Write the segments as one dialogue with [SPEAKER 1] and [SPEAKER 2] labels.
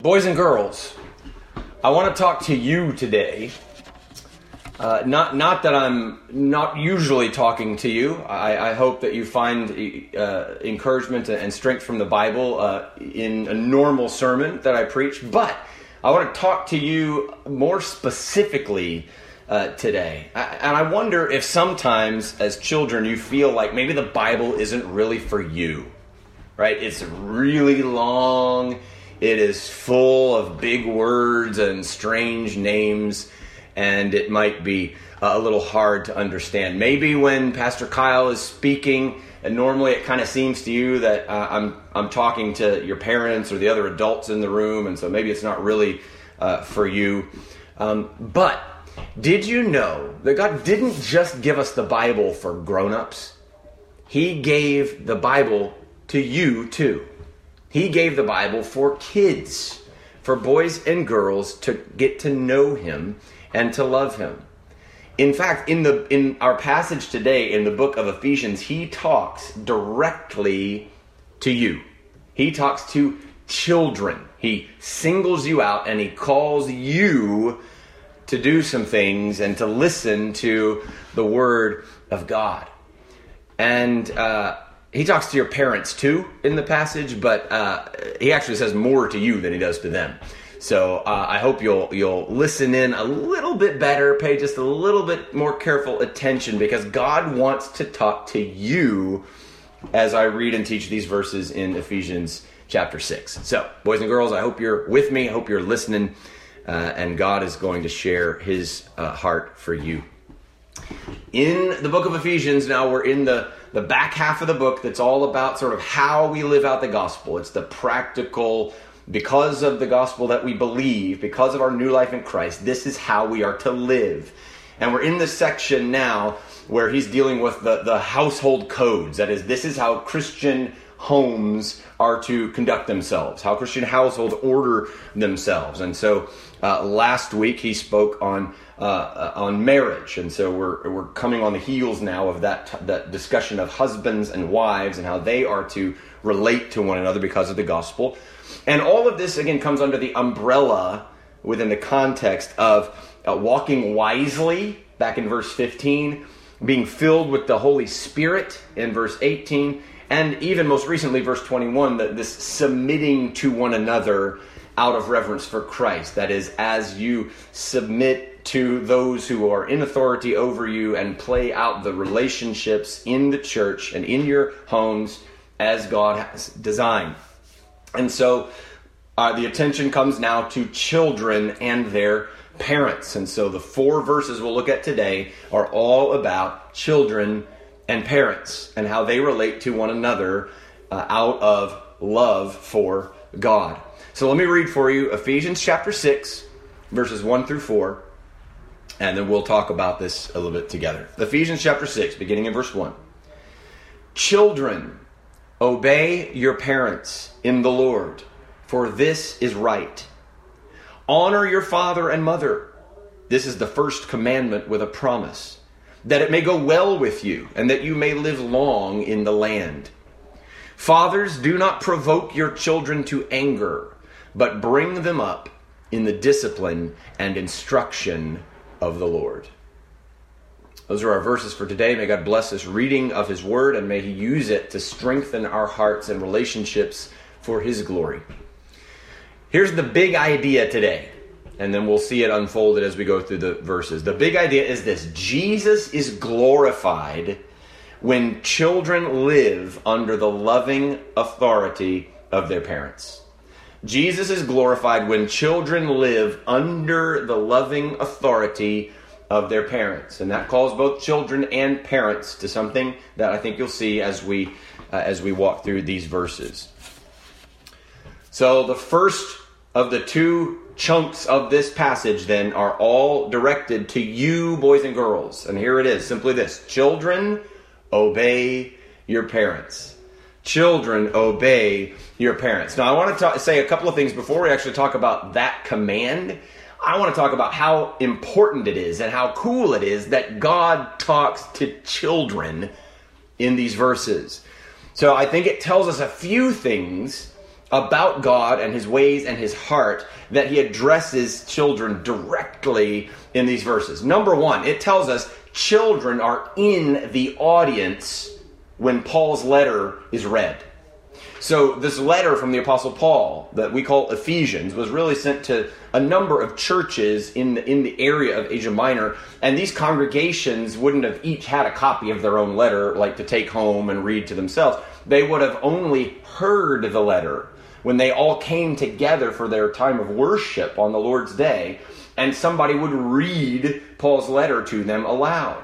[SPEAKER 1] Boys and girls, I want to talk to you today. Uh, not, not that I'm not usually talking to you. I, I hope that you find uh, encouragement and strength from the Bible uh, in a normal sermon that I preach. But I want to talk to you more specifically uh, today. I, and I wonder if sometimes, as children, you feel like maybe the Bible isn't really for you. Right? It's really long it is full of big words and strange names, and it might be uh, a little hard to understand. Maybe when Pastor Kyle is speaking, and normally it kind of seems to you that uh, I'm I'm talking to your parents or the other adults in the room, and so maybe it's not really uh, for you. Um, but did you know that God didn't just give us the Bible for grown-ups? He gave the Bible to you too. He gave the Bible for kids, for boys and girls to get to know him and to love him. In fact, in the in our passage today in the book of Ephesians, he talks directly to you. He talks to children. He singles you out and he calls you to do some things and to listen to the word of God. And uh, he talks to your parents too in the passage, but uh, he actually says more to you than he does to them. So uh, I hope you'll you'll listen in a little bit better, pay just a little bit more careful attention because God wants to talk to you as I read and teach these verses in Ephesians chapter six. So, boys and girls, I hope you're with me. I hope you're listening, uh, and God is going to share His uh, heart for you. In the book of Ephesians, now we're in the the back half of the book that's all about sort of how we live out the gospel. It's the practical, because of the gospel that we believe, because of our new life in Christ, this is how we are to live. And we're in this section now where he's dealing with the, the household codes. That is, this is how Christian homes are to conduct themselves, how Christian households order themselves. And so uh, last week he spoke on uh, on marriage, and so we're we're coming on the heels now of that that discussion of husbands and wives and how they are to relate to one another because of the gospel, and all of this again comes under the umbrella within the context of uh, walking wisely back in verse 15, being filled with the Holy Spirit in verse 18, and even most recently verse 21 that this submitting to one another out of reverence for Christ. That is, as you submit to those who are in authority over you and play out the relationships in the church and in your homes as God has designed. And so uh, the attention comes now to children and their parents. And so the four verses we'll look at today are all about children and parents and how they relate to one another uh, out of love for God. So let me read for you Ephesians chapter 6, verses 1 through 4 and then we'll talk about this a little bit together. Ephesians chapter 6, beginning in verse 1. Children, obey your parents in the Lord, for this is right. Honor your father and mother. This is the first commandment with a promise, that it may go well with you, and that you may live long in the land. Fathers, do not provoke your children to anger, but bring them up in the discipline and instruction of the Lord. Those are our verses for today. May God bless this reading of His Word and may He use it to strengthen our hearts and relationships for His glory. Here's the big idea today, and then we'll see it unfolded as we go through the verses. The big idea is this Jesus is glorified when children live under the loving authority of their parents. Jesus is glorified when children live under the loving authority of their parents, and that calls both children and parents to something that I think you'll see as we uh, as we walk through these verses. So the first of the two chunks of this passage then are all directed to you boys and girls. And here it is, simply this. Children obey your parents. Children obey your parents. Now, I want to say a couple of things before we actually talk about that command. I want to talk about how important it is and how cool it is that God talks to children in these verses. So I think it tells us a few things about God and his ways and his heart that he addresses children directly in these verses. Number one, it tells us children are in the audience when Paul's letter is read. So, this letter from the Apostle Paul that we call Ephesians was really sent to a number of churches in the, in the area of Asia Minor, and these congregations wouldn't have each had a copy of their own letter, like to take home and read to themselves. They would have only heard the letter when they all came together for their time of worship on the Lord's Day, and somebody would read Paul's letter to them aloud.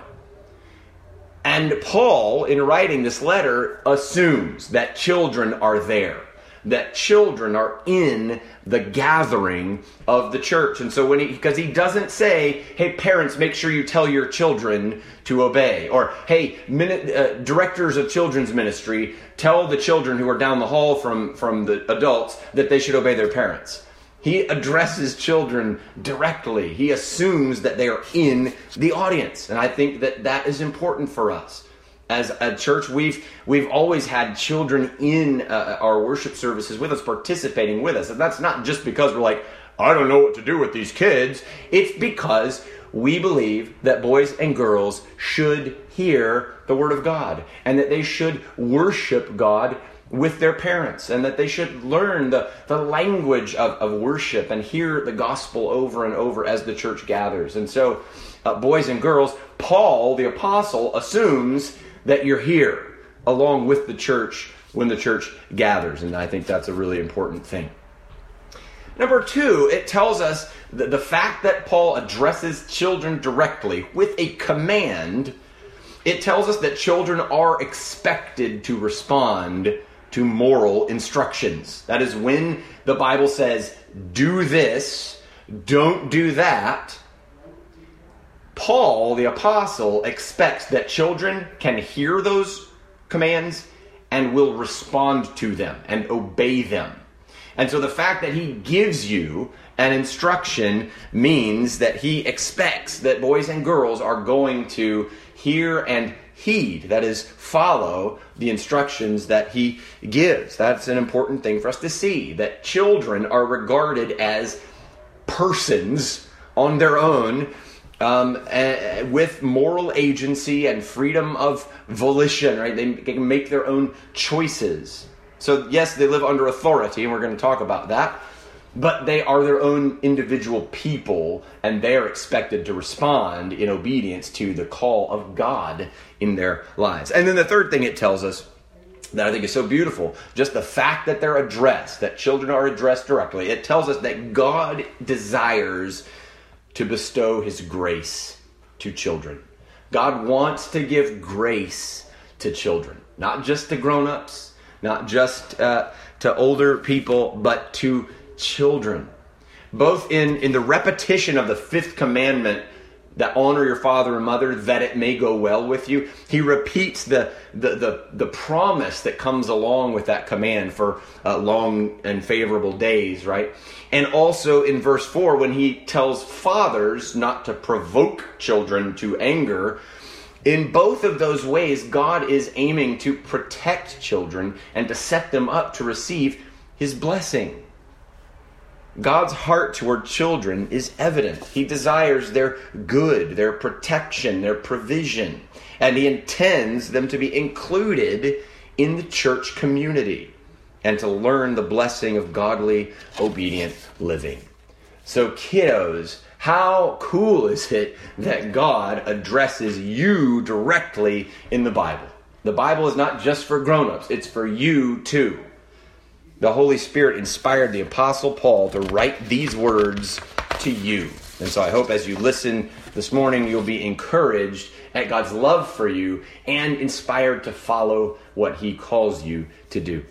[SPEAKER 1] And Paul, in writing this letter, assumes that children are there, that children are in the gathering of the church. And so when he, because he doesn't say, hey, parents, make sure you tell your children to obey, or hey, minute, uh, directors of children's ministry, tell the children who are down the hall from, from the adults that they should obey their parents. He addresses children directly. He assumes that they are in the audience. And I think that that is important for us. As a church, we've we've always had children in uh, our worship services with us, participating with us, and that's not just because we're like, I don't know what to do with these kids. It's because we believe that boys and girls should hear the Word of God and that they should worship God with their parents and that they should learn the, the language of, of worship and hear the gospel over and over as the church gathers. And so, uh, boys and girls, Paul, the apostle, assumes that you're here along with the church when the church gathers. And I think that's a really important thing. Number two, it tells us that the fact that Paul addresses children directly with a command, it tells us that children are expected to respond to moral instructions. That is when the Bible says, do this, don't do that. Paul, the apostle, expects that children can hear those commands and will respond to them and obey them. And so the fact that he gives you an instruction means that he expects that boys and girls are going to hear and heed, that is, follow the instructions that he gives. That's an important thing for us to see that children are regarded as persons on their own um, uh, with moral agency and freedom of volition, right? They can make their own choices. So, yes, they live under authority, and we're going to talk about that but they are their own individual people and they're expected to respond in obedience to the call of God in their lives. And then the third thing it tells us that I think is so beautiful, just the fact that they're addressed, that children are addressed directly, it tells us that God desires to bestow his grace to children. God wants to give grace to children, not just to grown ups, not just uh, to older people, but to children. Both in, in the repetition of the fifth commandment that honor your father and mother that it may go well with you. He repeats the, the, the, the promise that comes along with that command for uh, long and favorable days, right? And also in verse 4, when he tells fathers not to provoke children to anger, in both of those ways, God is aiming to protect children and to set them up to receive his blessing. God's heart toward children is evident. He desires their good, their protection, their provision, and He intends them to be included in the church community and to learn the blessing of godly, obedient living. So, kiddos, how cool is it that God addresses you directly in the Bible? The Bible is not just for grown ups, it's for you too the Holy Spirit inspired the Apostle Paul to write these words to you. And so I hope as you listen this morning, you'll be encouraged at God's love for you and inspired to follow what He calls you to do.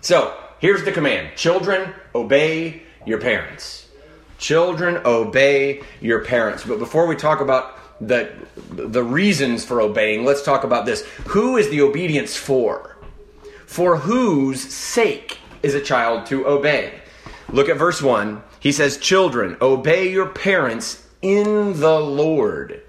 [SPEAKER 1] So here's the command Children, obey your parents. Children, obey your parents. But before we talk about the, the reasons for obeying, let's talk about this. Who is the obedience for? For whose sake is a child to obey? Look at verse 1. He says, Children, obey your parents in the Lord.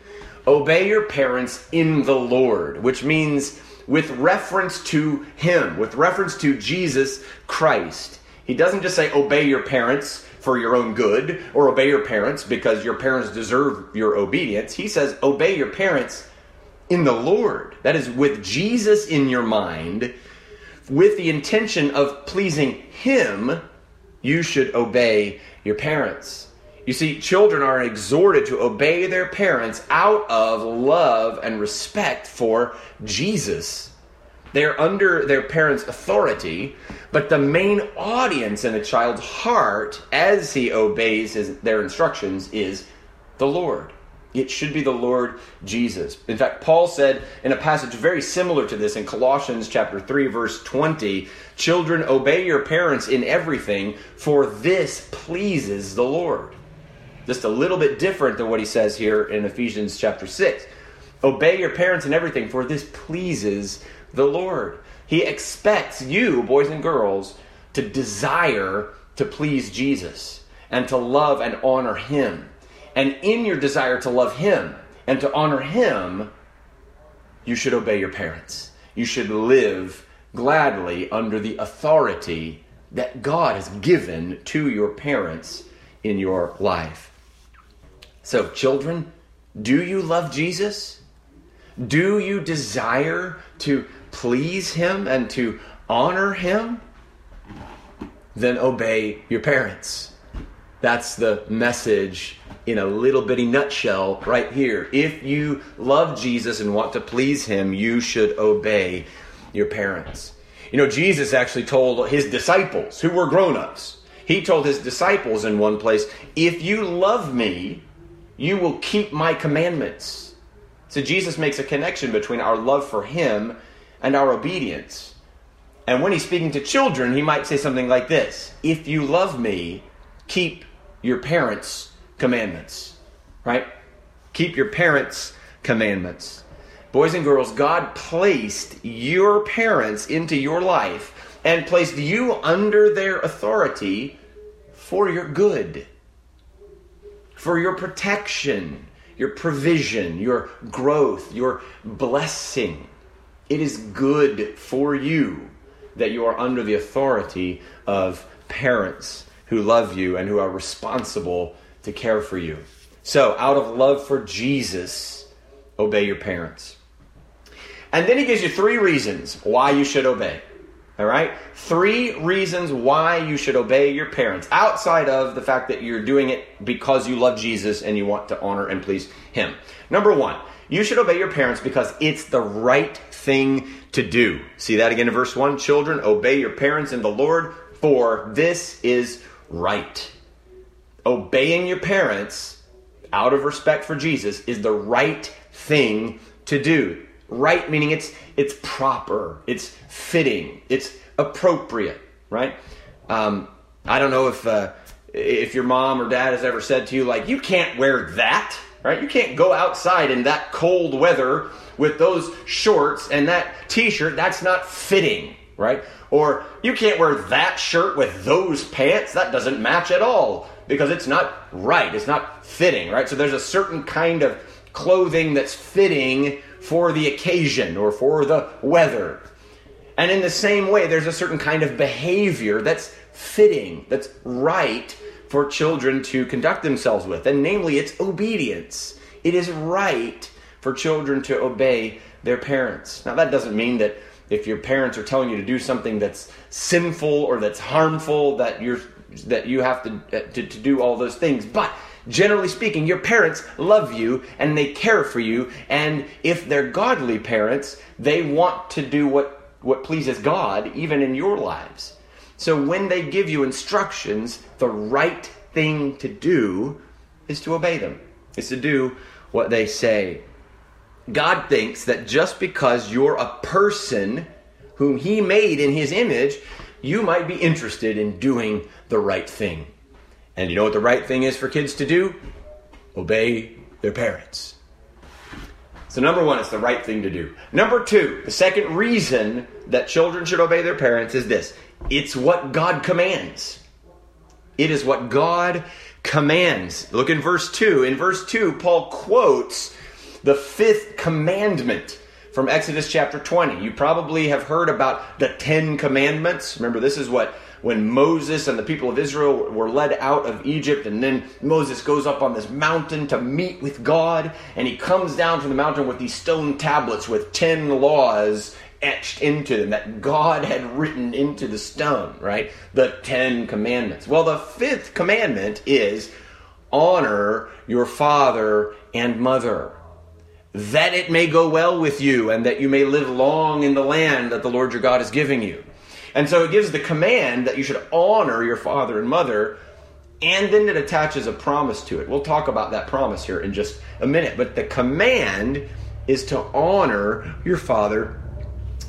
[SPEAKER 1] Obey your parents in the Lord, which means with reference to Him, with reference to Jesus Christ. He doesn't just say, obey your parents for your own good or obey your parents because your parents deserve your obedience. He says, obey your parents in the Lord. That is, with Jesus in your mind, with the intention of pleasing Him, you should obey your parents. You see, children are exhorted to obey their parents out of love and respect for Jesus. They're under their parents' authority, but the main audience in a child's heart as he obeys his, their instructions is the Lord. It should be the Lord Jesus. In fact, Paul said in a passage very similar to this in Colossians chapter 3 verse 20, "Children, obey your parents in everything, for this pleases the Lord." Just a little bit different than what he says here in Ephesians chapter 6. Obey your parents in everything, for this pleases the Lord. He expects you, boys and girls, to desire to please Jesus and to love and honor Him. And in your desire to love Him and to honor Him, you should obey your parents. You should live gladly under the authority that God has given to your parents in your life. So, children, do you love Jesus? Do you desire to please Him and to honor Him? Then obey your parents. That's the message in a little bitty nutshell right here. If you love Jesus and want to please Him, you should obey your parents. You know, Jesus actually told his disciples, who were grown ups, he told his disciples in one place, If you love me, you will keep my commandments. So Jesus makes a connection between our love for him and our obedience. And when he's speaking to children, he might say something like this If you love me, keep your parents' commandments. Right? Keep your parents' commandments. Boys and girls, God placed your parents into your life and placed you under their authority for your good for your protection, your provision, your growth, your blessing. It is good for you that you are under the authority of parents who love you and who are responsible to care for you. So, out of love for Jesus, obey your parents. And then he gives you three reasons why you should obey. All right? Three reasons why you should obey your parents outside of the fact that you're doing it because you love Jesus and you want to honor and please Him. Number one, you should obey your parents because it's the right thing to do. See that again in verse 1? Children, obey your parents in the Lord, for this is right. Obeying your parents out of respect for Jesus is the right thing to do. Right meaning it's it's proper, it's fitting, it's appropriate, right? Um, I don't know if uh, if your mom or dad has ever said to you like you can't wear that, right? You can't go outside in that cold weather with those shorts and that t-shirt. That's not fitting, right? Or you can't wear that shirt with those pants. That doesn't match at all because it's not right. It's not fitting, right? So there's a certain kind of clothing that's fitting for the occasion or for the weather. And in the same way, there's a certain kind of behavior that's fitting, that's right for children to conduct themselves with. And namely, it's obedience. It is right for children to obey their parents. Now, that doesn't mean that if your parents are telling you to do something that's sinful or that's harmful, that you're that you have to, uh, to, to do all those things. But Generally speaking, your parents love you and they care for you, and if they're godly parents, they want to do what, what pleases God, even in your lives. So when they give you instructions, the right thing to do is to obey them, is to do what they say. God thinks that just because you're a person whom He made in His image, you might be interested in doing the right thing. And you know what the right thing is for kids to do? Obey their parents. So, number one, it's the right thing to do. Number two, the second reason that children should obey their parents is this it's what God commands. It is what God commands. Look in verse 2. In verse 2, Paul quotes the fifth commandment from Exodus chapter 20. You probably have heard about the Ten Commandments. Remember, this is what when Moses and the people of Israel were led out of Egypt, and then Moses goes up on this mountain to meet with God, and he comes down from the mountain with these stone tablets with ten laws etched into them that God had written into the stone, right? The Ten Commandments. Well, the fifth commandment is honor your father and mother that it may go well with you and that you may live long in the land that the Lord your God is giving you. And so it gives the command that you should honor your father and mother, and then it attaches a promise to it. We'll talk about that promise here in just a minute. But the command is to honor your father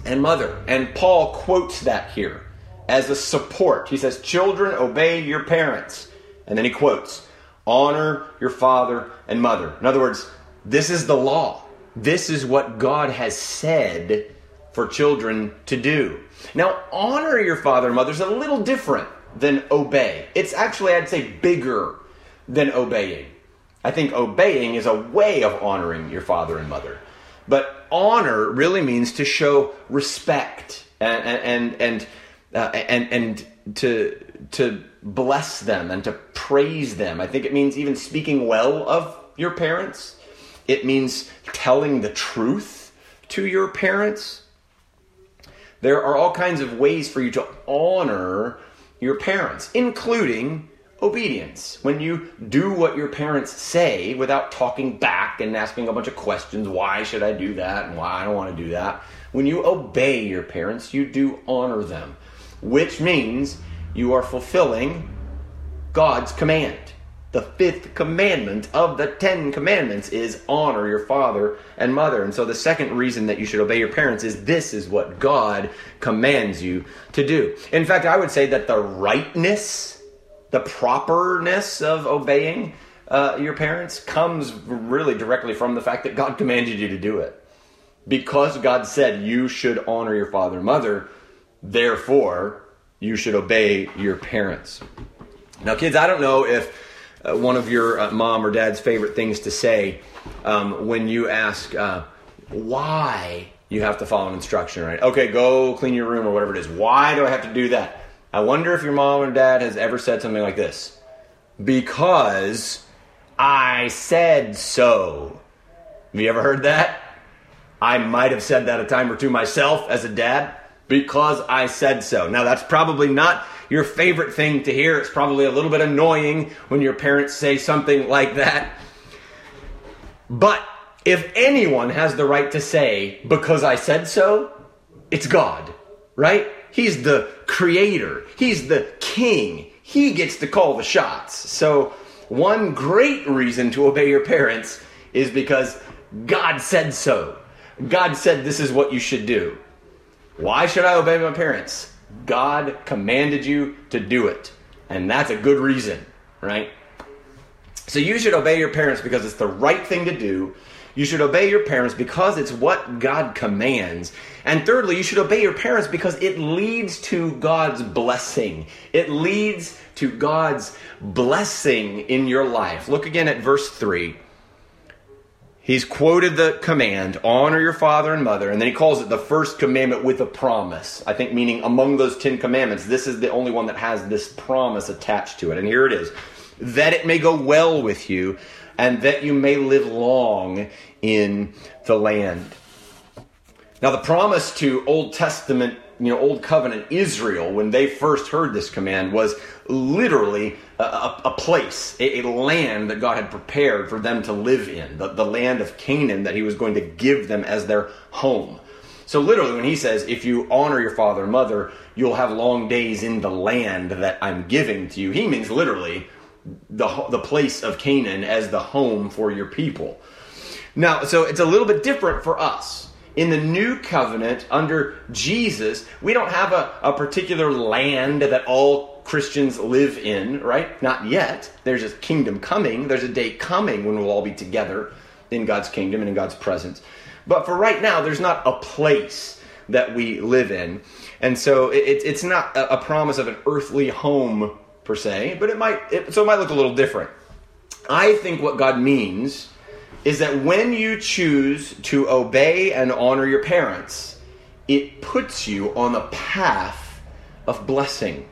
[SPEAKER 1] and mother. And Paul quotes that here as a support. He says, Children, obey your parents. And then he quotes, Honor your father and mother. In other words, this is the law. This is what God has said for children to do. Now, honor your father and mother is a little different than obey. It's actually, I'd say, bigger than obeying. I think obeying is a way of honoring your father and mother. But honor really means to show respect and and and uh, and, and to to bless them and to praise them. I think it means even speaking well of your parents. It means telling the truth to your parents. There are all kinds of ways for you to honor your parents, including obedience. When you do what your parents say without talking back and asking a bunch of questions, why should I do that and why I don't want to do that? When you obey your parents, you do honor them, which means you are fulfilling God's command. The fifth commandment of the Ten Commandments is honor your father and mother. And so the second reason that you should obey your parents is this is what God commands you to do. In fact, I would say that the rightness, the properness of obeying uh, your parents comes really directly from the fact that God commanded you to do it. Because God said you should honor your father and mother, therefore you should obey your parents. Now, kids, I don't know if uh, one of your uh, mom or dad's favorite things to say um, when you ask uh, why you have to follow an instruction, right? Okay, go clean your room or whatever it is. Why do I have to do that? I wonder if your mom or dad has ever said something like this because I said so. Have you ever heard that? I might have said that a time or two myself as a dad because I said so. Now, that's probably not your favorite thing to hear. It's probably a little bit annoying when your parents say something like that. But if anyone has the right to say, because I said so, it's God, right? He's the creator, He's the king. He gets to call the shots. So, one great reason to obey your parents is because God said so. God said this is what you should do. Why should I obey my parents? God commanded you to do it. And that's a good reason, right? So you should obey your parents because it's the right thing to do. You should obey your parents because it's what God commands. And thirdly, you should obey your parents because it leads to God's blessing. It leads to God's blessing in your life. Look again at verse 3. He's quoted the command, honor your father and mother, and then he calls it the first commandment with a promise. I think meaning among those 10 commandments, this is the only one that has this promise attached to it. And here it is that it may go well with you, and that you may live long in the land. Now, the promise to Old Testament, you know, Old Covenant Israel, when they first heard this command, was literally a, a, a place, a, a, land that God had prepared for them to live in, the, the land of Canaan that He was going to give them as their home. So, literally, when He says, if you honor your father and mother, you'll have long days in the land that I'm giving to you, He means literally the, the place of Canaan as the home for your people. Now, so it's a little bit different for us. In the new covenant, under Jesus, we don't have a, a particular land that all Christians live in, right? Not yet. There's a kingdom coming. There's a day coming when we'll all be together in God's kingdom and in God's presence. But for right now, there's not a place that we live in. And so it, it's not a, promise of an earthly home per se, but it might, it, so it might look a little different. I think what God means is that when you choose to obey and honor your parents, it puts you on the path of blessing.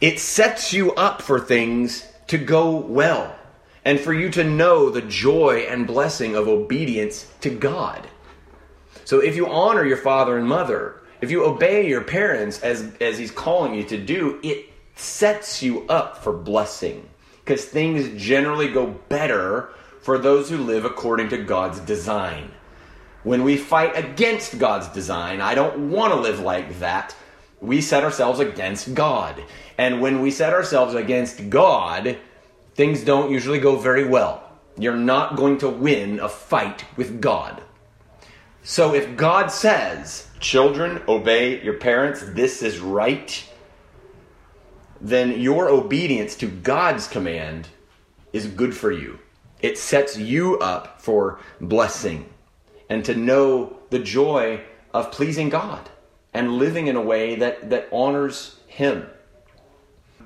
[SPEAKER 1] It sets you up for things to go well and for you to know the joy and blessing of obedience to God. So if you honor your father and mother, if you obey your parents as, as he's calling you to do, it sets you up for blessing because things generally go better for those who live according to God's design. When we fight against God's design, I don't want to live like that. We set ourselves against God. And when we set ourselves against God, things don't usually go very well. You're not going to win a fight with God. So if God says, children, obey your parents, this is right, then your obedience to God's command is good for you. It sets you up for blessing and to know the joy of pleasing God and living in a way that, that honors Him.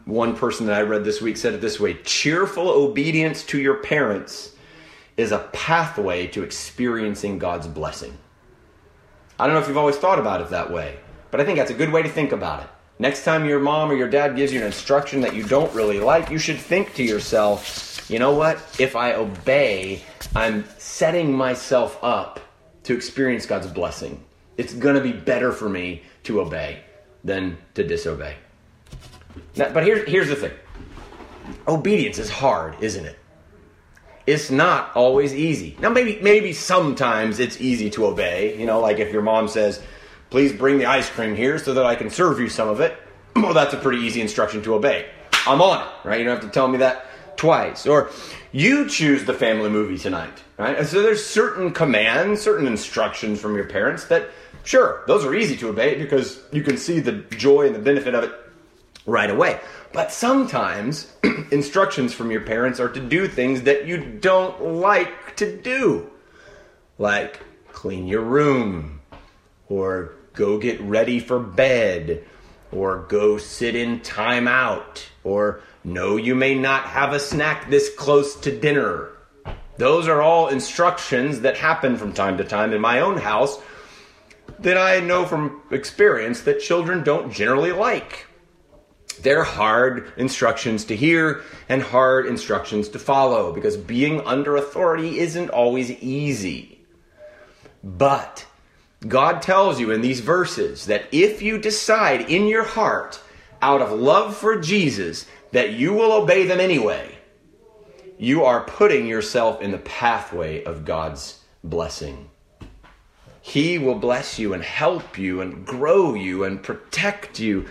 [SPEAKER 1] One person that I read this week said it this way cheerful obedience to your parents is a pathway to experiencing God's blessing. I don't know if you've always thought about it that way, but I think that's a good way to think about it. Next time your mom or your dad gives you an instruction that you don't really like, you should think to yourself, you know what? If I obey, I'm setting myself up to experience God's blessing. It's going to be better for me to obey than to disobey. Now, but here's, here's the thing obedience is hard, isn't it? It's not always easy. Now, maybe, maybe sometimes it's easy to obey. You know, like if your mom says, please bring the ice cream here so that I can serve you some of it. Well, that's a pretty easy instruction to obey. I'm on it, right? You don't have to tell me that twice. Or you choose the family movie tonight, right? And so there's certain commands, certain instructions from your parents that, sure, those are easy to obey because you can see the joy and the benefit of it right away. But sometimes instructions from your parents are to do things that you don't like to do, like clean your room, or go get ready for bed, or go sit in timeout, or no, you may not have a snack this close to dinner. Those are all instructions that happen from time to time in my own house that I know from experience that children don't generally like. They're hard instructions to hear and hard instructions to follow because being under authority isn't always easy. But God tells you in these verses that if you decide in your heart, out of love for Jesus, that you will obey them anyway, you are putting yourself in the pathway of God's blessing. He will bless you and help you and grow you and protect you,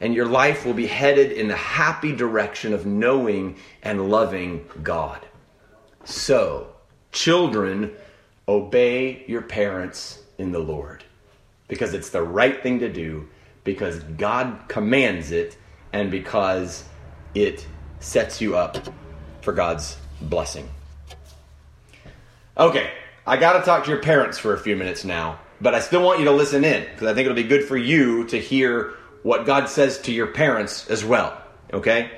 [SPEAKER 1] and your life will be headed in the happy direction of knowing and loving God. So, children, obey your parents in the Lord because it's the right thing to do, because God commands it, and because it sets you up for God's blessing. Okay, I got to talk to your parents for a few minutes now, but I still want you to listen in because I think it'll be good for you to hear what God says to your parents as well. Okay?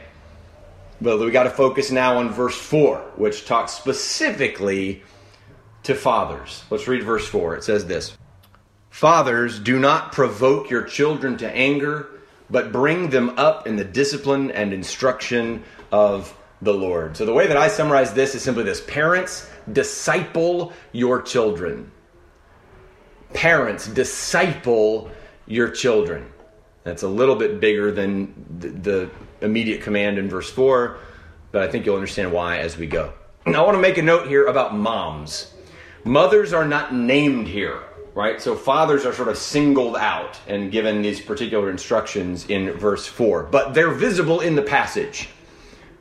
[SPEAKER 1] Well, we got to focus now on verse 4, which talks specifically to fathers. Let's read verse 4. It says this Fathers, do not provoke your children to anger but bring them up in the discipline and instruction of the Lord. So, the way that I summarize this is simply this Parents, disciple your children. Parents, disciple your children. That's a little bit bigger than the, immediate command in verse 4, but I think you'll understand why as we go. Now, I want to make a note here about moms. Mothers are not named here right? So fathers are sort of singled out and given these particular instructions in verse 4, but they're visible in the passage.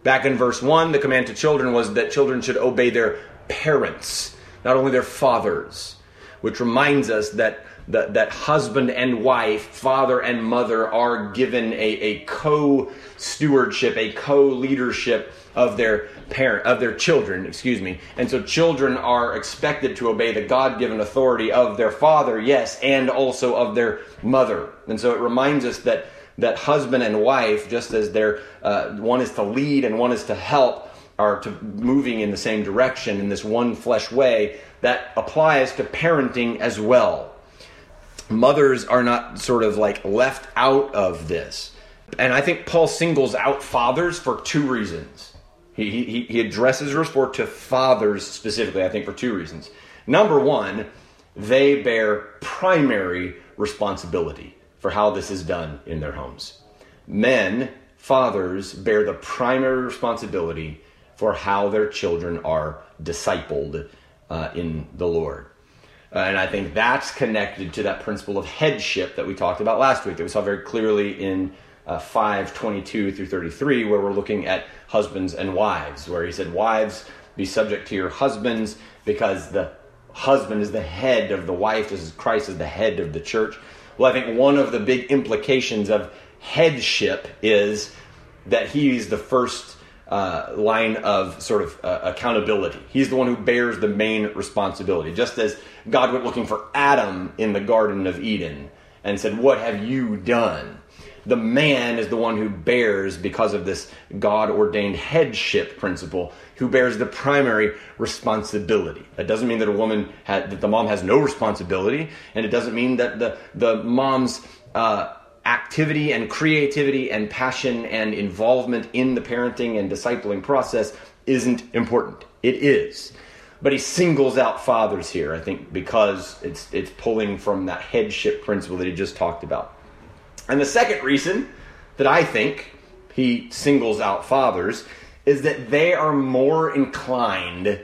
[SPEAKER 1] Back in verse 1, the command to children was that children should obey their parents, not only their fathers, which reminds us that that, that husband and wife, father and mother are given a, a co stewardship, a co leadership of their parent of their children, excuse me. And so children are expected to obey the God-given authority of their father, yes, and also of their mother. And so it reminds us that that husband and wife, just as their uh, one is to lead and one is to help, are to moving in the same direction in this one flesh way, that applies to parenting as well. Mothers are not sort of like left out of this. And I think Paul singles out fathers for two reasons. He, he, he addresses verse 4 to fathers specifically, I think, for two reasons. Number one, they bear primary responsibility for how this is done in their homes. Men, fathers, bear the primary responsibility for how their children are discipled uh, in the Lord. Uh, and I think that's connected to that principle of headship that we talked about last week, that we saw very clearly in uh, 5 22 through 33, where we're looking at husbands and wives, where he said, Wives, be subject to your husbands because the husband is the head of the wife, just as Christ is the head of the church. Well, I think one of the big implications of headship is that he's the first uh, line of sort of uh, accountability. He's the one who bears the main responsibility. Just as God went looking for Adam in the Garden of Eden and said, What have you done? The man is the one who bears, because of this God ordained headship principle, who bears the primary responsibility. That doesn't mean that a woman that the mom has no responsibility, and it doesn't mean that the the mom's uh, activity and creativity and passion and involvement in the parenting and discipling process isn't important. It is. But he singles out fathers here, I think, because it's it's pulling from that headship principle that he just talked about. And the second reason that I think he singles out fathers is that they are more inclined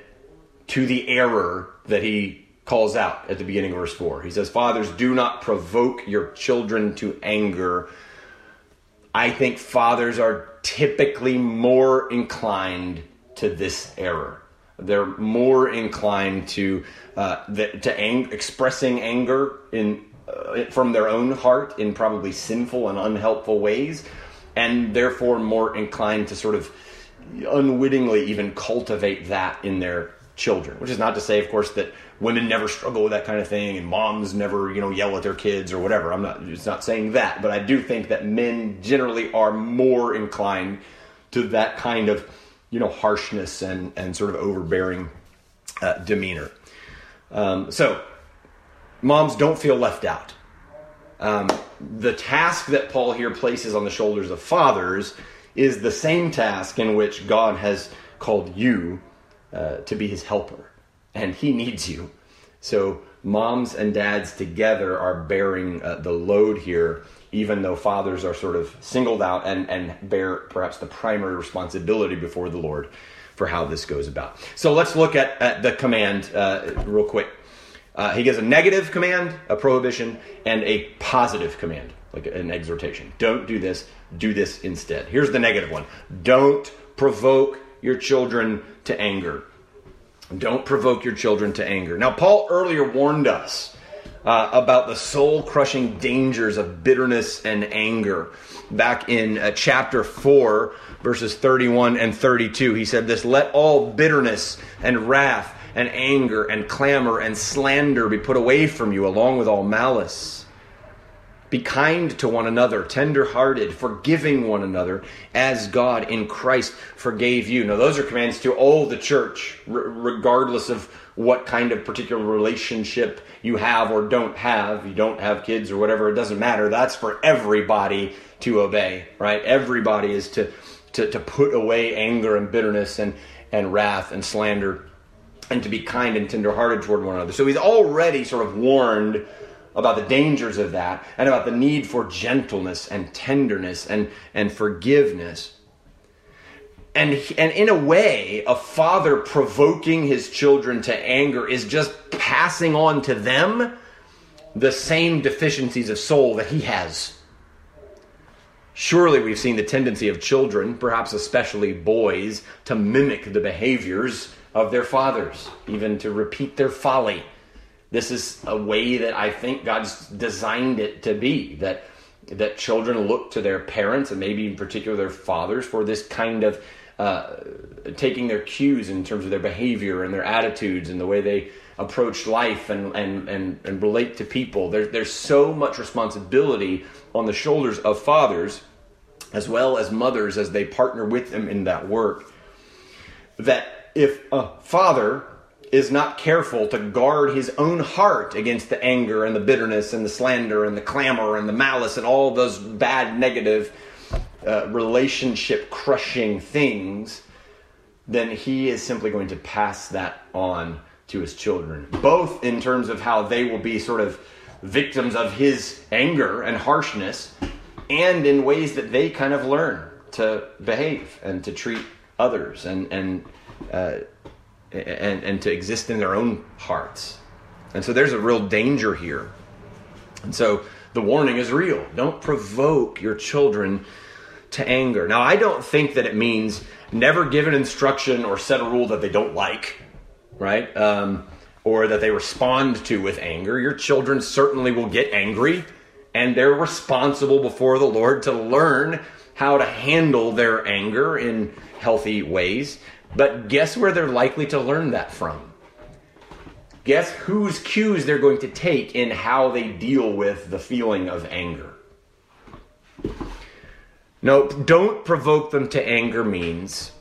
[SPEAKER 1] to the error that he calls out at the beginning of verse 4. He says, Fathers, do not provoke your children to anger. I think fathers are typically more inclined to this error. They're more inclined to uh, the, to ang- expressing anger in uh, from their own heart in probably sinful and unhelpful ways, and therefore more inclined to sort of unwittingly even cultivate that in their children. Which is not to say, of course, that women never struggle with that kind of thing and moms never, you know, yell at their kids or whatever. I'm not it's not saying that, but I do think that men generally are more inclined to that kind of, you know, harshness and and sort of overbearing uh, demeanor. Um, so, moms don't feel left out. Um, the task that Paul here places on the shoulders of fathers is the same task in which God has called you uh, to be his helper and he needs you. So moms and dads together are bearing uh, the load here, even though fathers are sort of singled out and, and bear perhaps the primary responsibility before the Lord for how this goes about. So let's look at, at the command uh, real quick. Uh, he gives a negative command, a prohibition, and a positive command, like an exhortation. Don't do this, do this instead. Here's the negative one don't provoke your children to anger. Don't provoke your children to anger. Now, Paul earlier warned us uh, about the soul crushing dangers of bitterness and anger. Back in uh, chapter 4, verses 31 and 32, he said this Let all bitterness and wrath and anger and clamor and slander be put away from you, along with all malice. Be kind to one another, tender hearted, forgiving one another, as God in Christ forgave you. Now, those are commands to all the church, regardless of what kind of particular relationship you have or don't have. You don't have kids or whatever, it doesn't matter. That's for everybody to obey, right? Everybody is to, to, to put away anger and bitterness and, and wrath and slander and to be kind and tenderhearted toward one another. So he's already sort of warned about the dangers of that and about the need for gentleness and tenderness and, and forgiveness. And, and in a way, a father provoking his children to anger is just passing on to them the same deficiencies of soul that he has. Surely we've seen the tendency of children, perhaps especially boys, to mimic the behaviors of their fathers, even to repeat their folly this is a way that I think God's designed it to be that that children look to their parents and maybe in particular their fathers for this kind of uh, taking their cues in terms of their behavior and their attitudes and the way they approach life and, and, and, and relate to people. There, there's so much responsibility on the shoulders of fathers as well as mothers as they partner with them in that work. that if a father is not careful to guard his own heart against the anger and the bitterness and the slander and the clamor and the malice and all those bad, negative, uh, relationship crushing things, then he is simply going to pass that on to his children, both in terms of how they will be sort of victims of his anger and harshness, and in ways that they kind of learn to behave and to treat others and and uh, and and to exist in their own hearts. And so there's a real danger here. And so the warning is real. Don't provoke your children to anger. Now, I don't think that it means never give an instruction or set a rule that they don't like, right? Um, or that they respond to with anger. Your children certainly will get angry, and they're responsible before the Lord to learn how to handle their anger in healthy ways. But guess where they're likely to learn that from? Guess whose cues they're going to take in how they deal with the feeling of anger? No, don't provoke them to anger means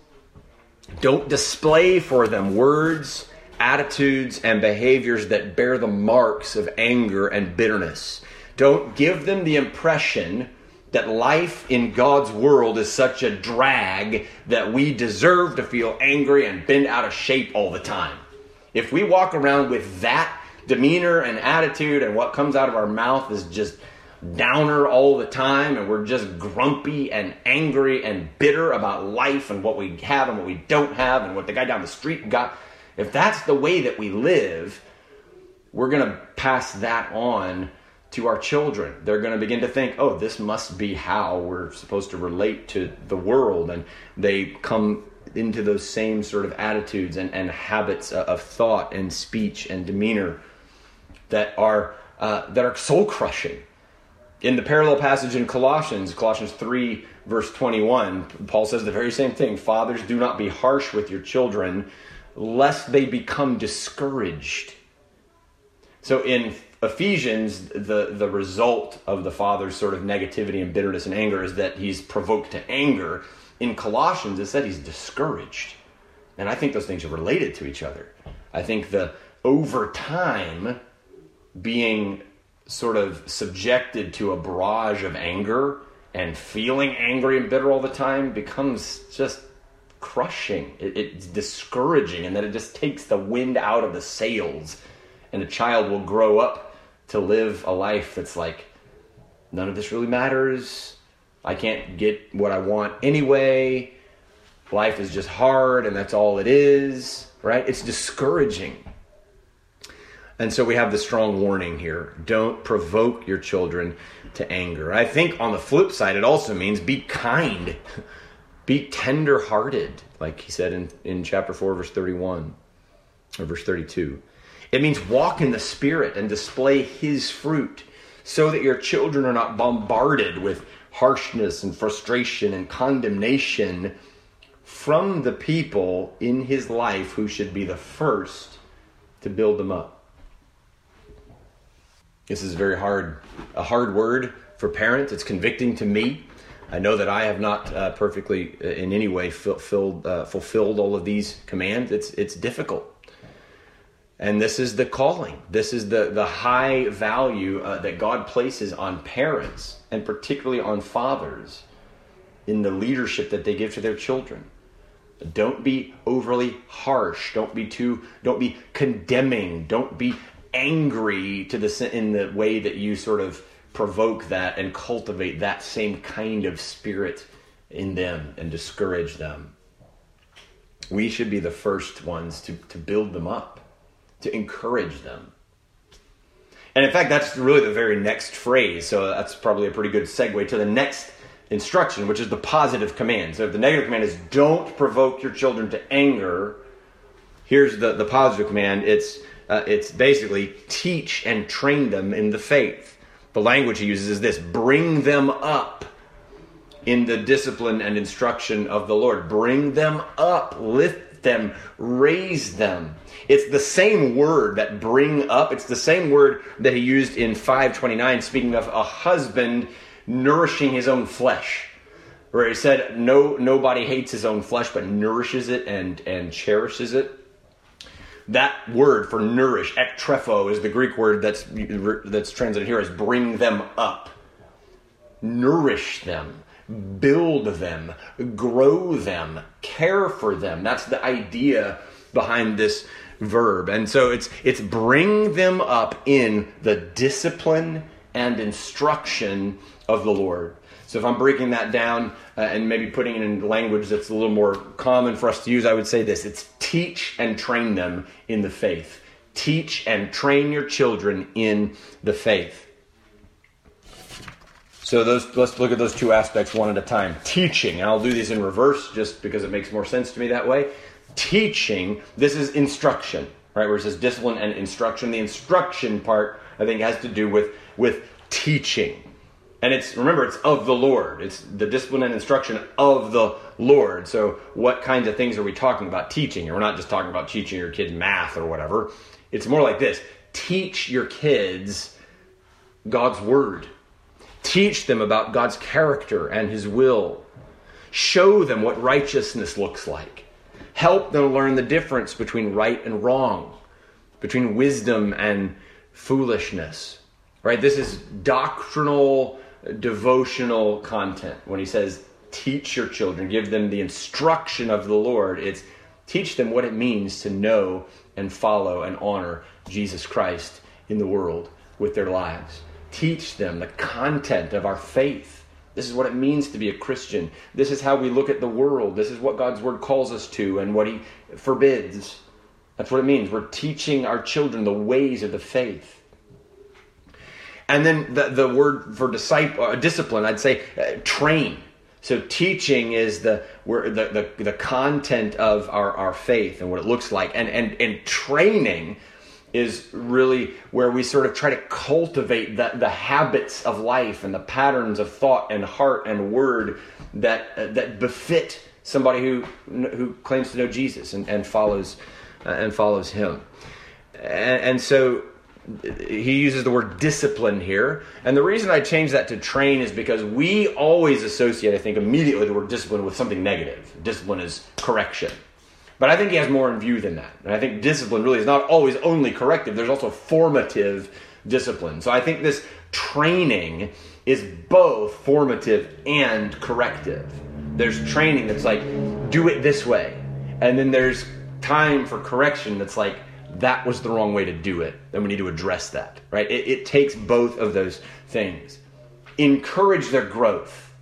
[SPEAKER 1] don't display for them words, attitudes, and behaviors that bear the marks of anger and bitterness. Don't give them the impression that life in God's world is such a drag that we deserve to feel angry and bent out of shape all the time. If we walk around with that demeanor and attitude and what comes out of our mouth is just downer all the time and we're just grumpy and angry and bitter about life and what we have and what we don't have and what the guy down the street got, if that's the way that we live, we're going to pass that on to our children. They're going to begin to think, oh, this must be how we're supposed to relate to the world. And they come into those same sort of attitudes and, and habits of thought and speech and demeanor that are, uh, that are soul crushing in the parallel passage in Colossians, Colossians 3, verse 21, Paul says the very same thing Fathers, do not be harsh with your children, lest they become discouraged. So in Ephesians, the, the result of the father's sort of negativity and bitterness and anger is that he's provoked to anger. In Colossians, it said he's discouraged. And I think those things are related to each other. I think the over time being sort of subjected to a barrage of anger and feeling angry and bitter all the time becomes just crushing. It, it's discouraging, and then it just takes the wind out of the sails. And a child will grow up to live a life that's like, none of this really matters. I can't get what I want anyway. Life is just hard, and that's all it is, right? It's discouraging. And so we have the strong warning here don't provoke your children to anger. I think on the flip side, it also means be kind, be tender hearted, like he said in, in chapter 4, verse 31 or verse 32. It means walk in the Spirit and display His fruit so that your children are not bombarded with harshness and frustration and condemnation from the people in His life who should be the first to build them up. This is very hard, a hard word for parents. It's convicting to me. I know that I have not uh, perfectly, uh, in any way, fulfilled uh, fulfilled all of these commands. It's it's difficult, and this is the calling. This is the the high value uh, that God places on parents, and particularly on fathers, in the leadership that they give to their children. Don't be overly harsh. Don't be too. Don't be condemning. Don't be angry to the in the way that you sort of provoke that and cultivate that same kind of spirit in them and discourage them. We should be the first ones to, to build them up, to encourage them. And in fact, that's really the very next phrase. So that's probably a pretty good segue to the next instruction, which is the positive command. So if the negative command is don't provoke your children to anger, here's the, the positive command it's uh, it's basically teach and train them in the faith. The language he uses is this bring them up in the discipline and instruction of the Lord. Bring them up, lift them, raise them. It's the same word that bring up. It's the same word that he used in 529, speaking of a husband nourishing his own flesh. where he said, "No, nobody hates his own flesh, but nourishes it and and cherishes it." That word for nourish, ektrepho, is the Greek word that's that's translated here as bring them up, nourish them, build them, grow them, care for them. That's the idea behind this verb. And so it's it's bring them up in the discipline and instruction of the Lord. So if I'm breaking that down uh, and maybe putting it in language that's a little more common for us to use, I would say this it's teach and train them in the faith. Teach and train your children in the faith. So those let's look at those two aspects one at a time. Teaching, and I'll do these in reverse just because it makes more sense to me that way. Teaching, this is instruction, right? Where it says discipline and instruction. The instruction part, I think, has to do with with teaching. And it's remember it's of the Lord. It's the discipline and instruction of the Lord. So what kinds of things are we talking about teaching? we're not just talking about teaching your kids math or whatever. It's more like this. Teach your kids God's word Teach them about God's character and His will. Show them what righteousness looks like. Help them learn the difference between right and wrong, between wisdom and foolishness. Right? This is doctrinal, devotional content. When he says, teach your children, give them the instruction of the Lord, it's teach them what it means to know and follow and honor Jesus Christ in the world with their lives teach them the content of our faith. This is what it means to be a Christian. This is how we look at the world. This is what God's Word calls us to and what He forbids. That's what it means. We're teaching our children the ways of the faith. And then the, the word for disciple, uh, discipline, I'd say uh, train. So teaching is the, the, the, the content of our, our faith and what it looks like. And, and, and training is really where we sort of try to cultivate the, the habits of life and the patterns of thought and heart and word that uh, that befit somebody who who claims to know Jesus and, and follows uh, and follows him. And, and so he uses the word discipline here. And the reason I changed that to train is because we always associate, I think, immediately the word discipline with something negative. Discipline is correction. But I think he has more in view than that. And I think discipline really is not always only corrective, there's also formative discipline. So I think this training is both formative and corrective. There's training that's like, do it this way. And then there's time for correction that's like, that was the wrong way to do it. Then we need to address that, right? It, it takes both of those things. Encourage their growth,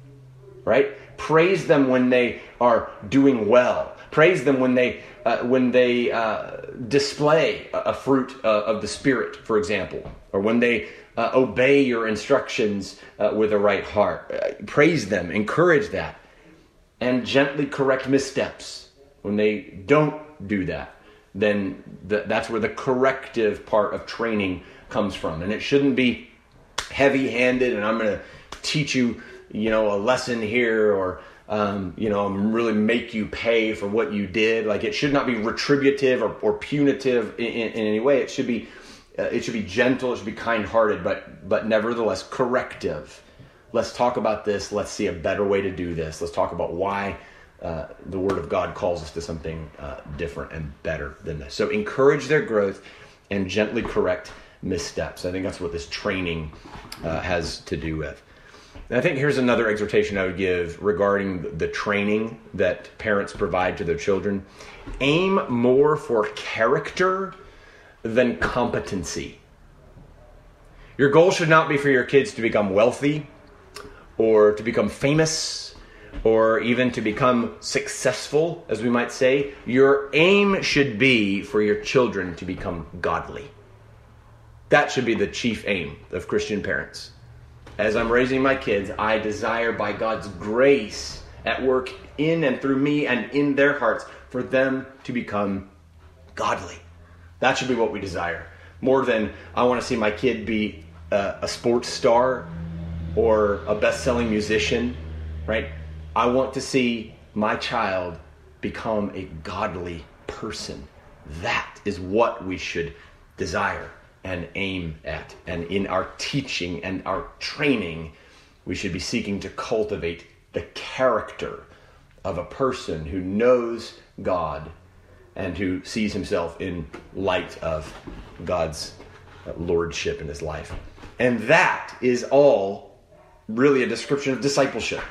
[SPEAKER 1] right? Praise them when they are doing well Praise them when they uh, when they uh, display a, fruit uh, of the Spirit, for example, or when they uh, obey your instructions uh, with a right heart. Uh, praise them, encourage that, and gently correct missteps when they don't do that. Then the, that's where the corrective part of training comes from, and it shouldn't be heavy-handed. And I'm going to teach you, you know, a lesson here or um, you know, really make you pay for what you did. Like it should not be retributive or, or punitive in, in, any way. It should be, uh, it should be gentle. It should be kind-hearted, but but nevertheless corrective. Let's talk about this. Let's see a better way to do this. Let's talk about why uh, the Word of God calls us to something uh, different and better than this. So encourage their growth and gently correct missteps. I think that's what this training uh, has to do with. And I think here's another exhortation I would give regarding the training that parents provide to their children. Aim more for character than competency. Your goal should not be for your kids to become wealthy or to become famous or even to become successful, as we might say. Your aim should be for your children to become godly. That should be the chief aim of Christian parents as I'm raising my kids, I desire by God's grace at work in and through me and in their hearts for them to become godly. That should be what we desire. More than I want to see my kid be a, a sports star or a best selling musician, right? I want to see my child become a godly person. That is what we should desire and aim at. And in our teaching and our training, we should be seeking to cultivate the character of a person who knows God and who sees himself in light of God's lordship in his life. And that is all really a description of discipleship.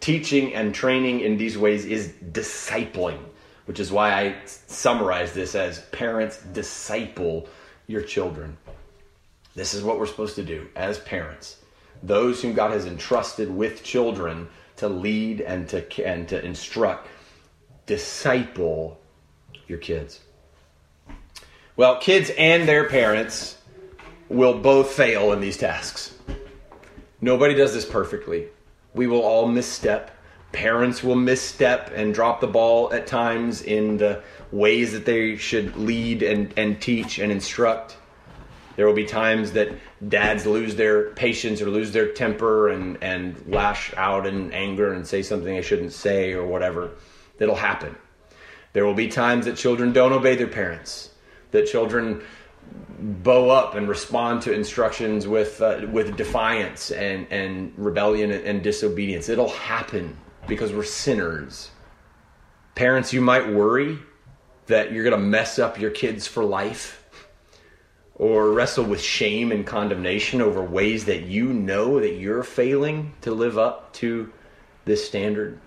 [SPEAKER 1] Teaching and training in these ways is discipling, which is why I summarize this as parents disciple your children. This is what we're supposed to do as parents. Those whom God has entrusted with children to lead and to and to instruct, disciple your kids. Well, kids and their parents will both fail in these tasks. Nobody does this perfectly. We will all misstep. Parents will misstep and drop the ball at times in the ways that they should lead and, and teach and instruct. There will be times that dads lose their patience or lose their temper and, and lash out in anger and say something they shouldn't say or whatever. That'll happen. There will be times that children don't obey their parents, that children bow up and respond to instructions with uh, with defiance and and rebellion and disobedience. It'll happen because we're sinners. Parents, you might worry that you're going to mess up your kids for life or wrestle with shame and condemnation over ways that you know that you're failing to live up to this standard.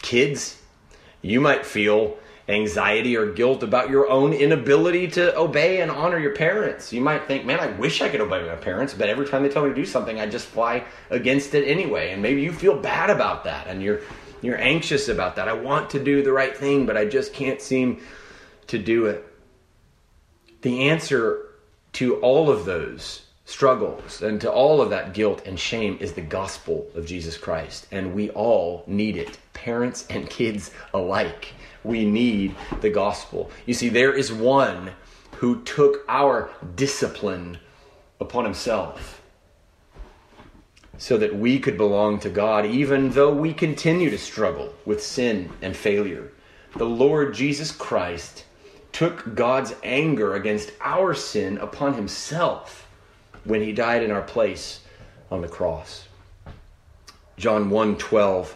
[SPEAKER 1] Kids, you might feel anxiety or guilt about your own inability to obey and honor your parents. You might think, man, I wish I could obey my parents, but every time they tell me to do something, I just fly against it anyway. And maybe you feel bad about that and you're you're anxious about that. I want to do the right thing, but I just can't seem to do it. The answer to all of those struggles and to all of that guilt and shame is the gospel of Jesus Christ. And we all need it, parents and kids alike we need the gospel. You see, there is one who took our discipline upon himself so that we could belong to God, even though we continue to struggle with sin and failure. The Lord Jesus Christ took God's anger against our sin upon himself when he died in our place on the cross. John 1:12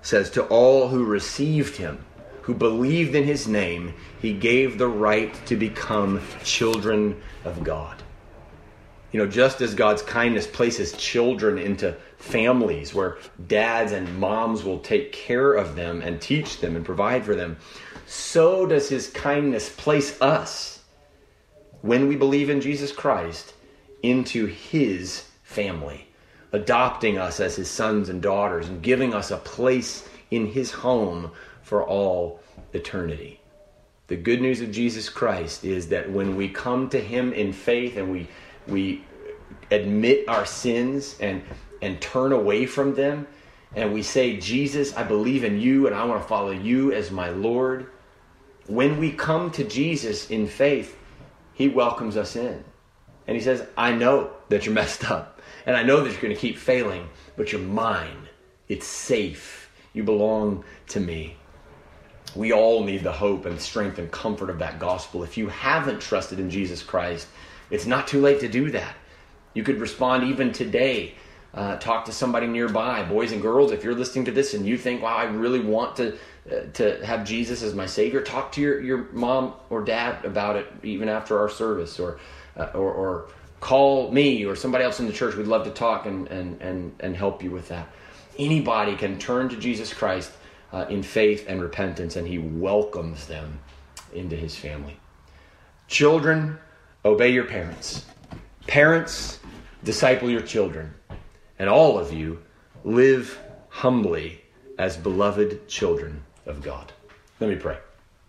[SPEAKER 1] says to all who received him who believed in his name, he gave the right to become children of God. You know, just as God's kindness places children into families where dads and moms will take care of them and teach them and provide for them, so does his kindness place us, when we believe in Jesus Christ, into his family, adopting us as his sons and daughters and giving us a place in his home for all eternity. The good news of Jesus Christ is that when we come to him in faith and we we admit our sins and and turn away from them and we say, Jesus, I believe in you and I want to follow you as my Lord. When we come to Jesus in faith, he welcomes us in. And he says, I know that you're messed up. And I know that you're going to keep failing, but you're mine. It's safe. You belong to me. We all need the hope and strength and comfort of that gospel. If you haven't trusted in Jesus Christ, it's not too late to do that. You could respond even today. Uh, talk to somebody nearby, boys and girls. If you're listening to this and you think, "Wow, I really want to uh, to have Jesus as my Savior," talk to your, your mom or dad about it, even after our service, or uh, or, or call me or somebody else in the church. We'd love to talk and and and and help you with that. Anybody can turn to Jesus Christ uh, in faith and repentance, and he welcomes them into his family. Children, obey your parents. Parents, disciple your children. And all of you, live humbly as beloved children of God. Let me pray.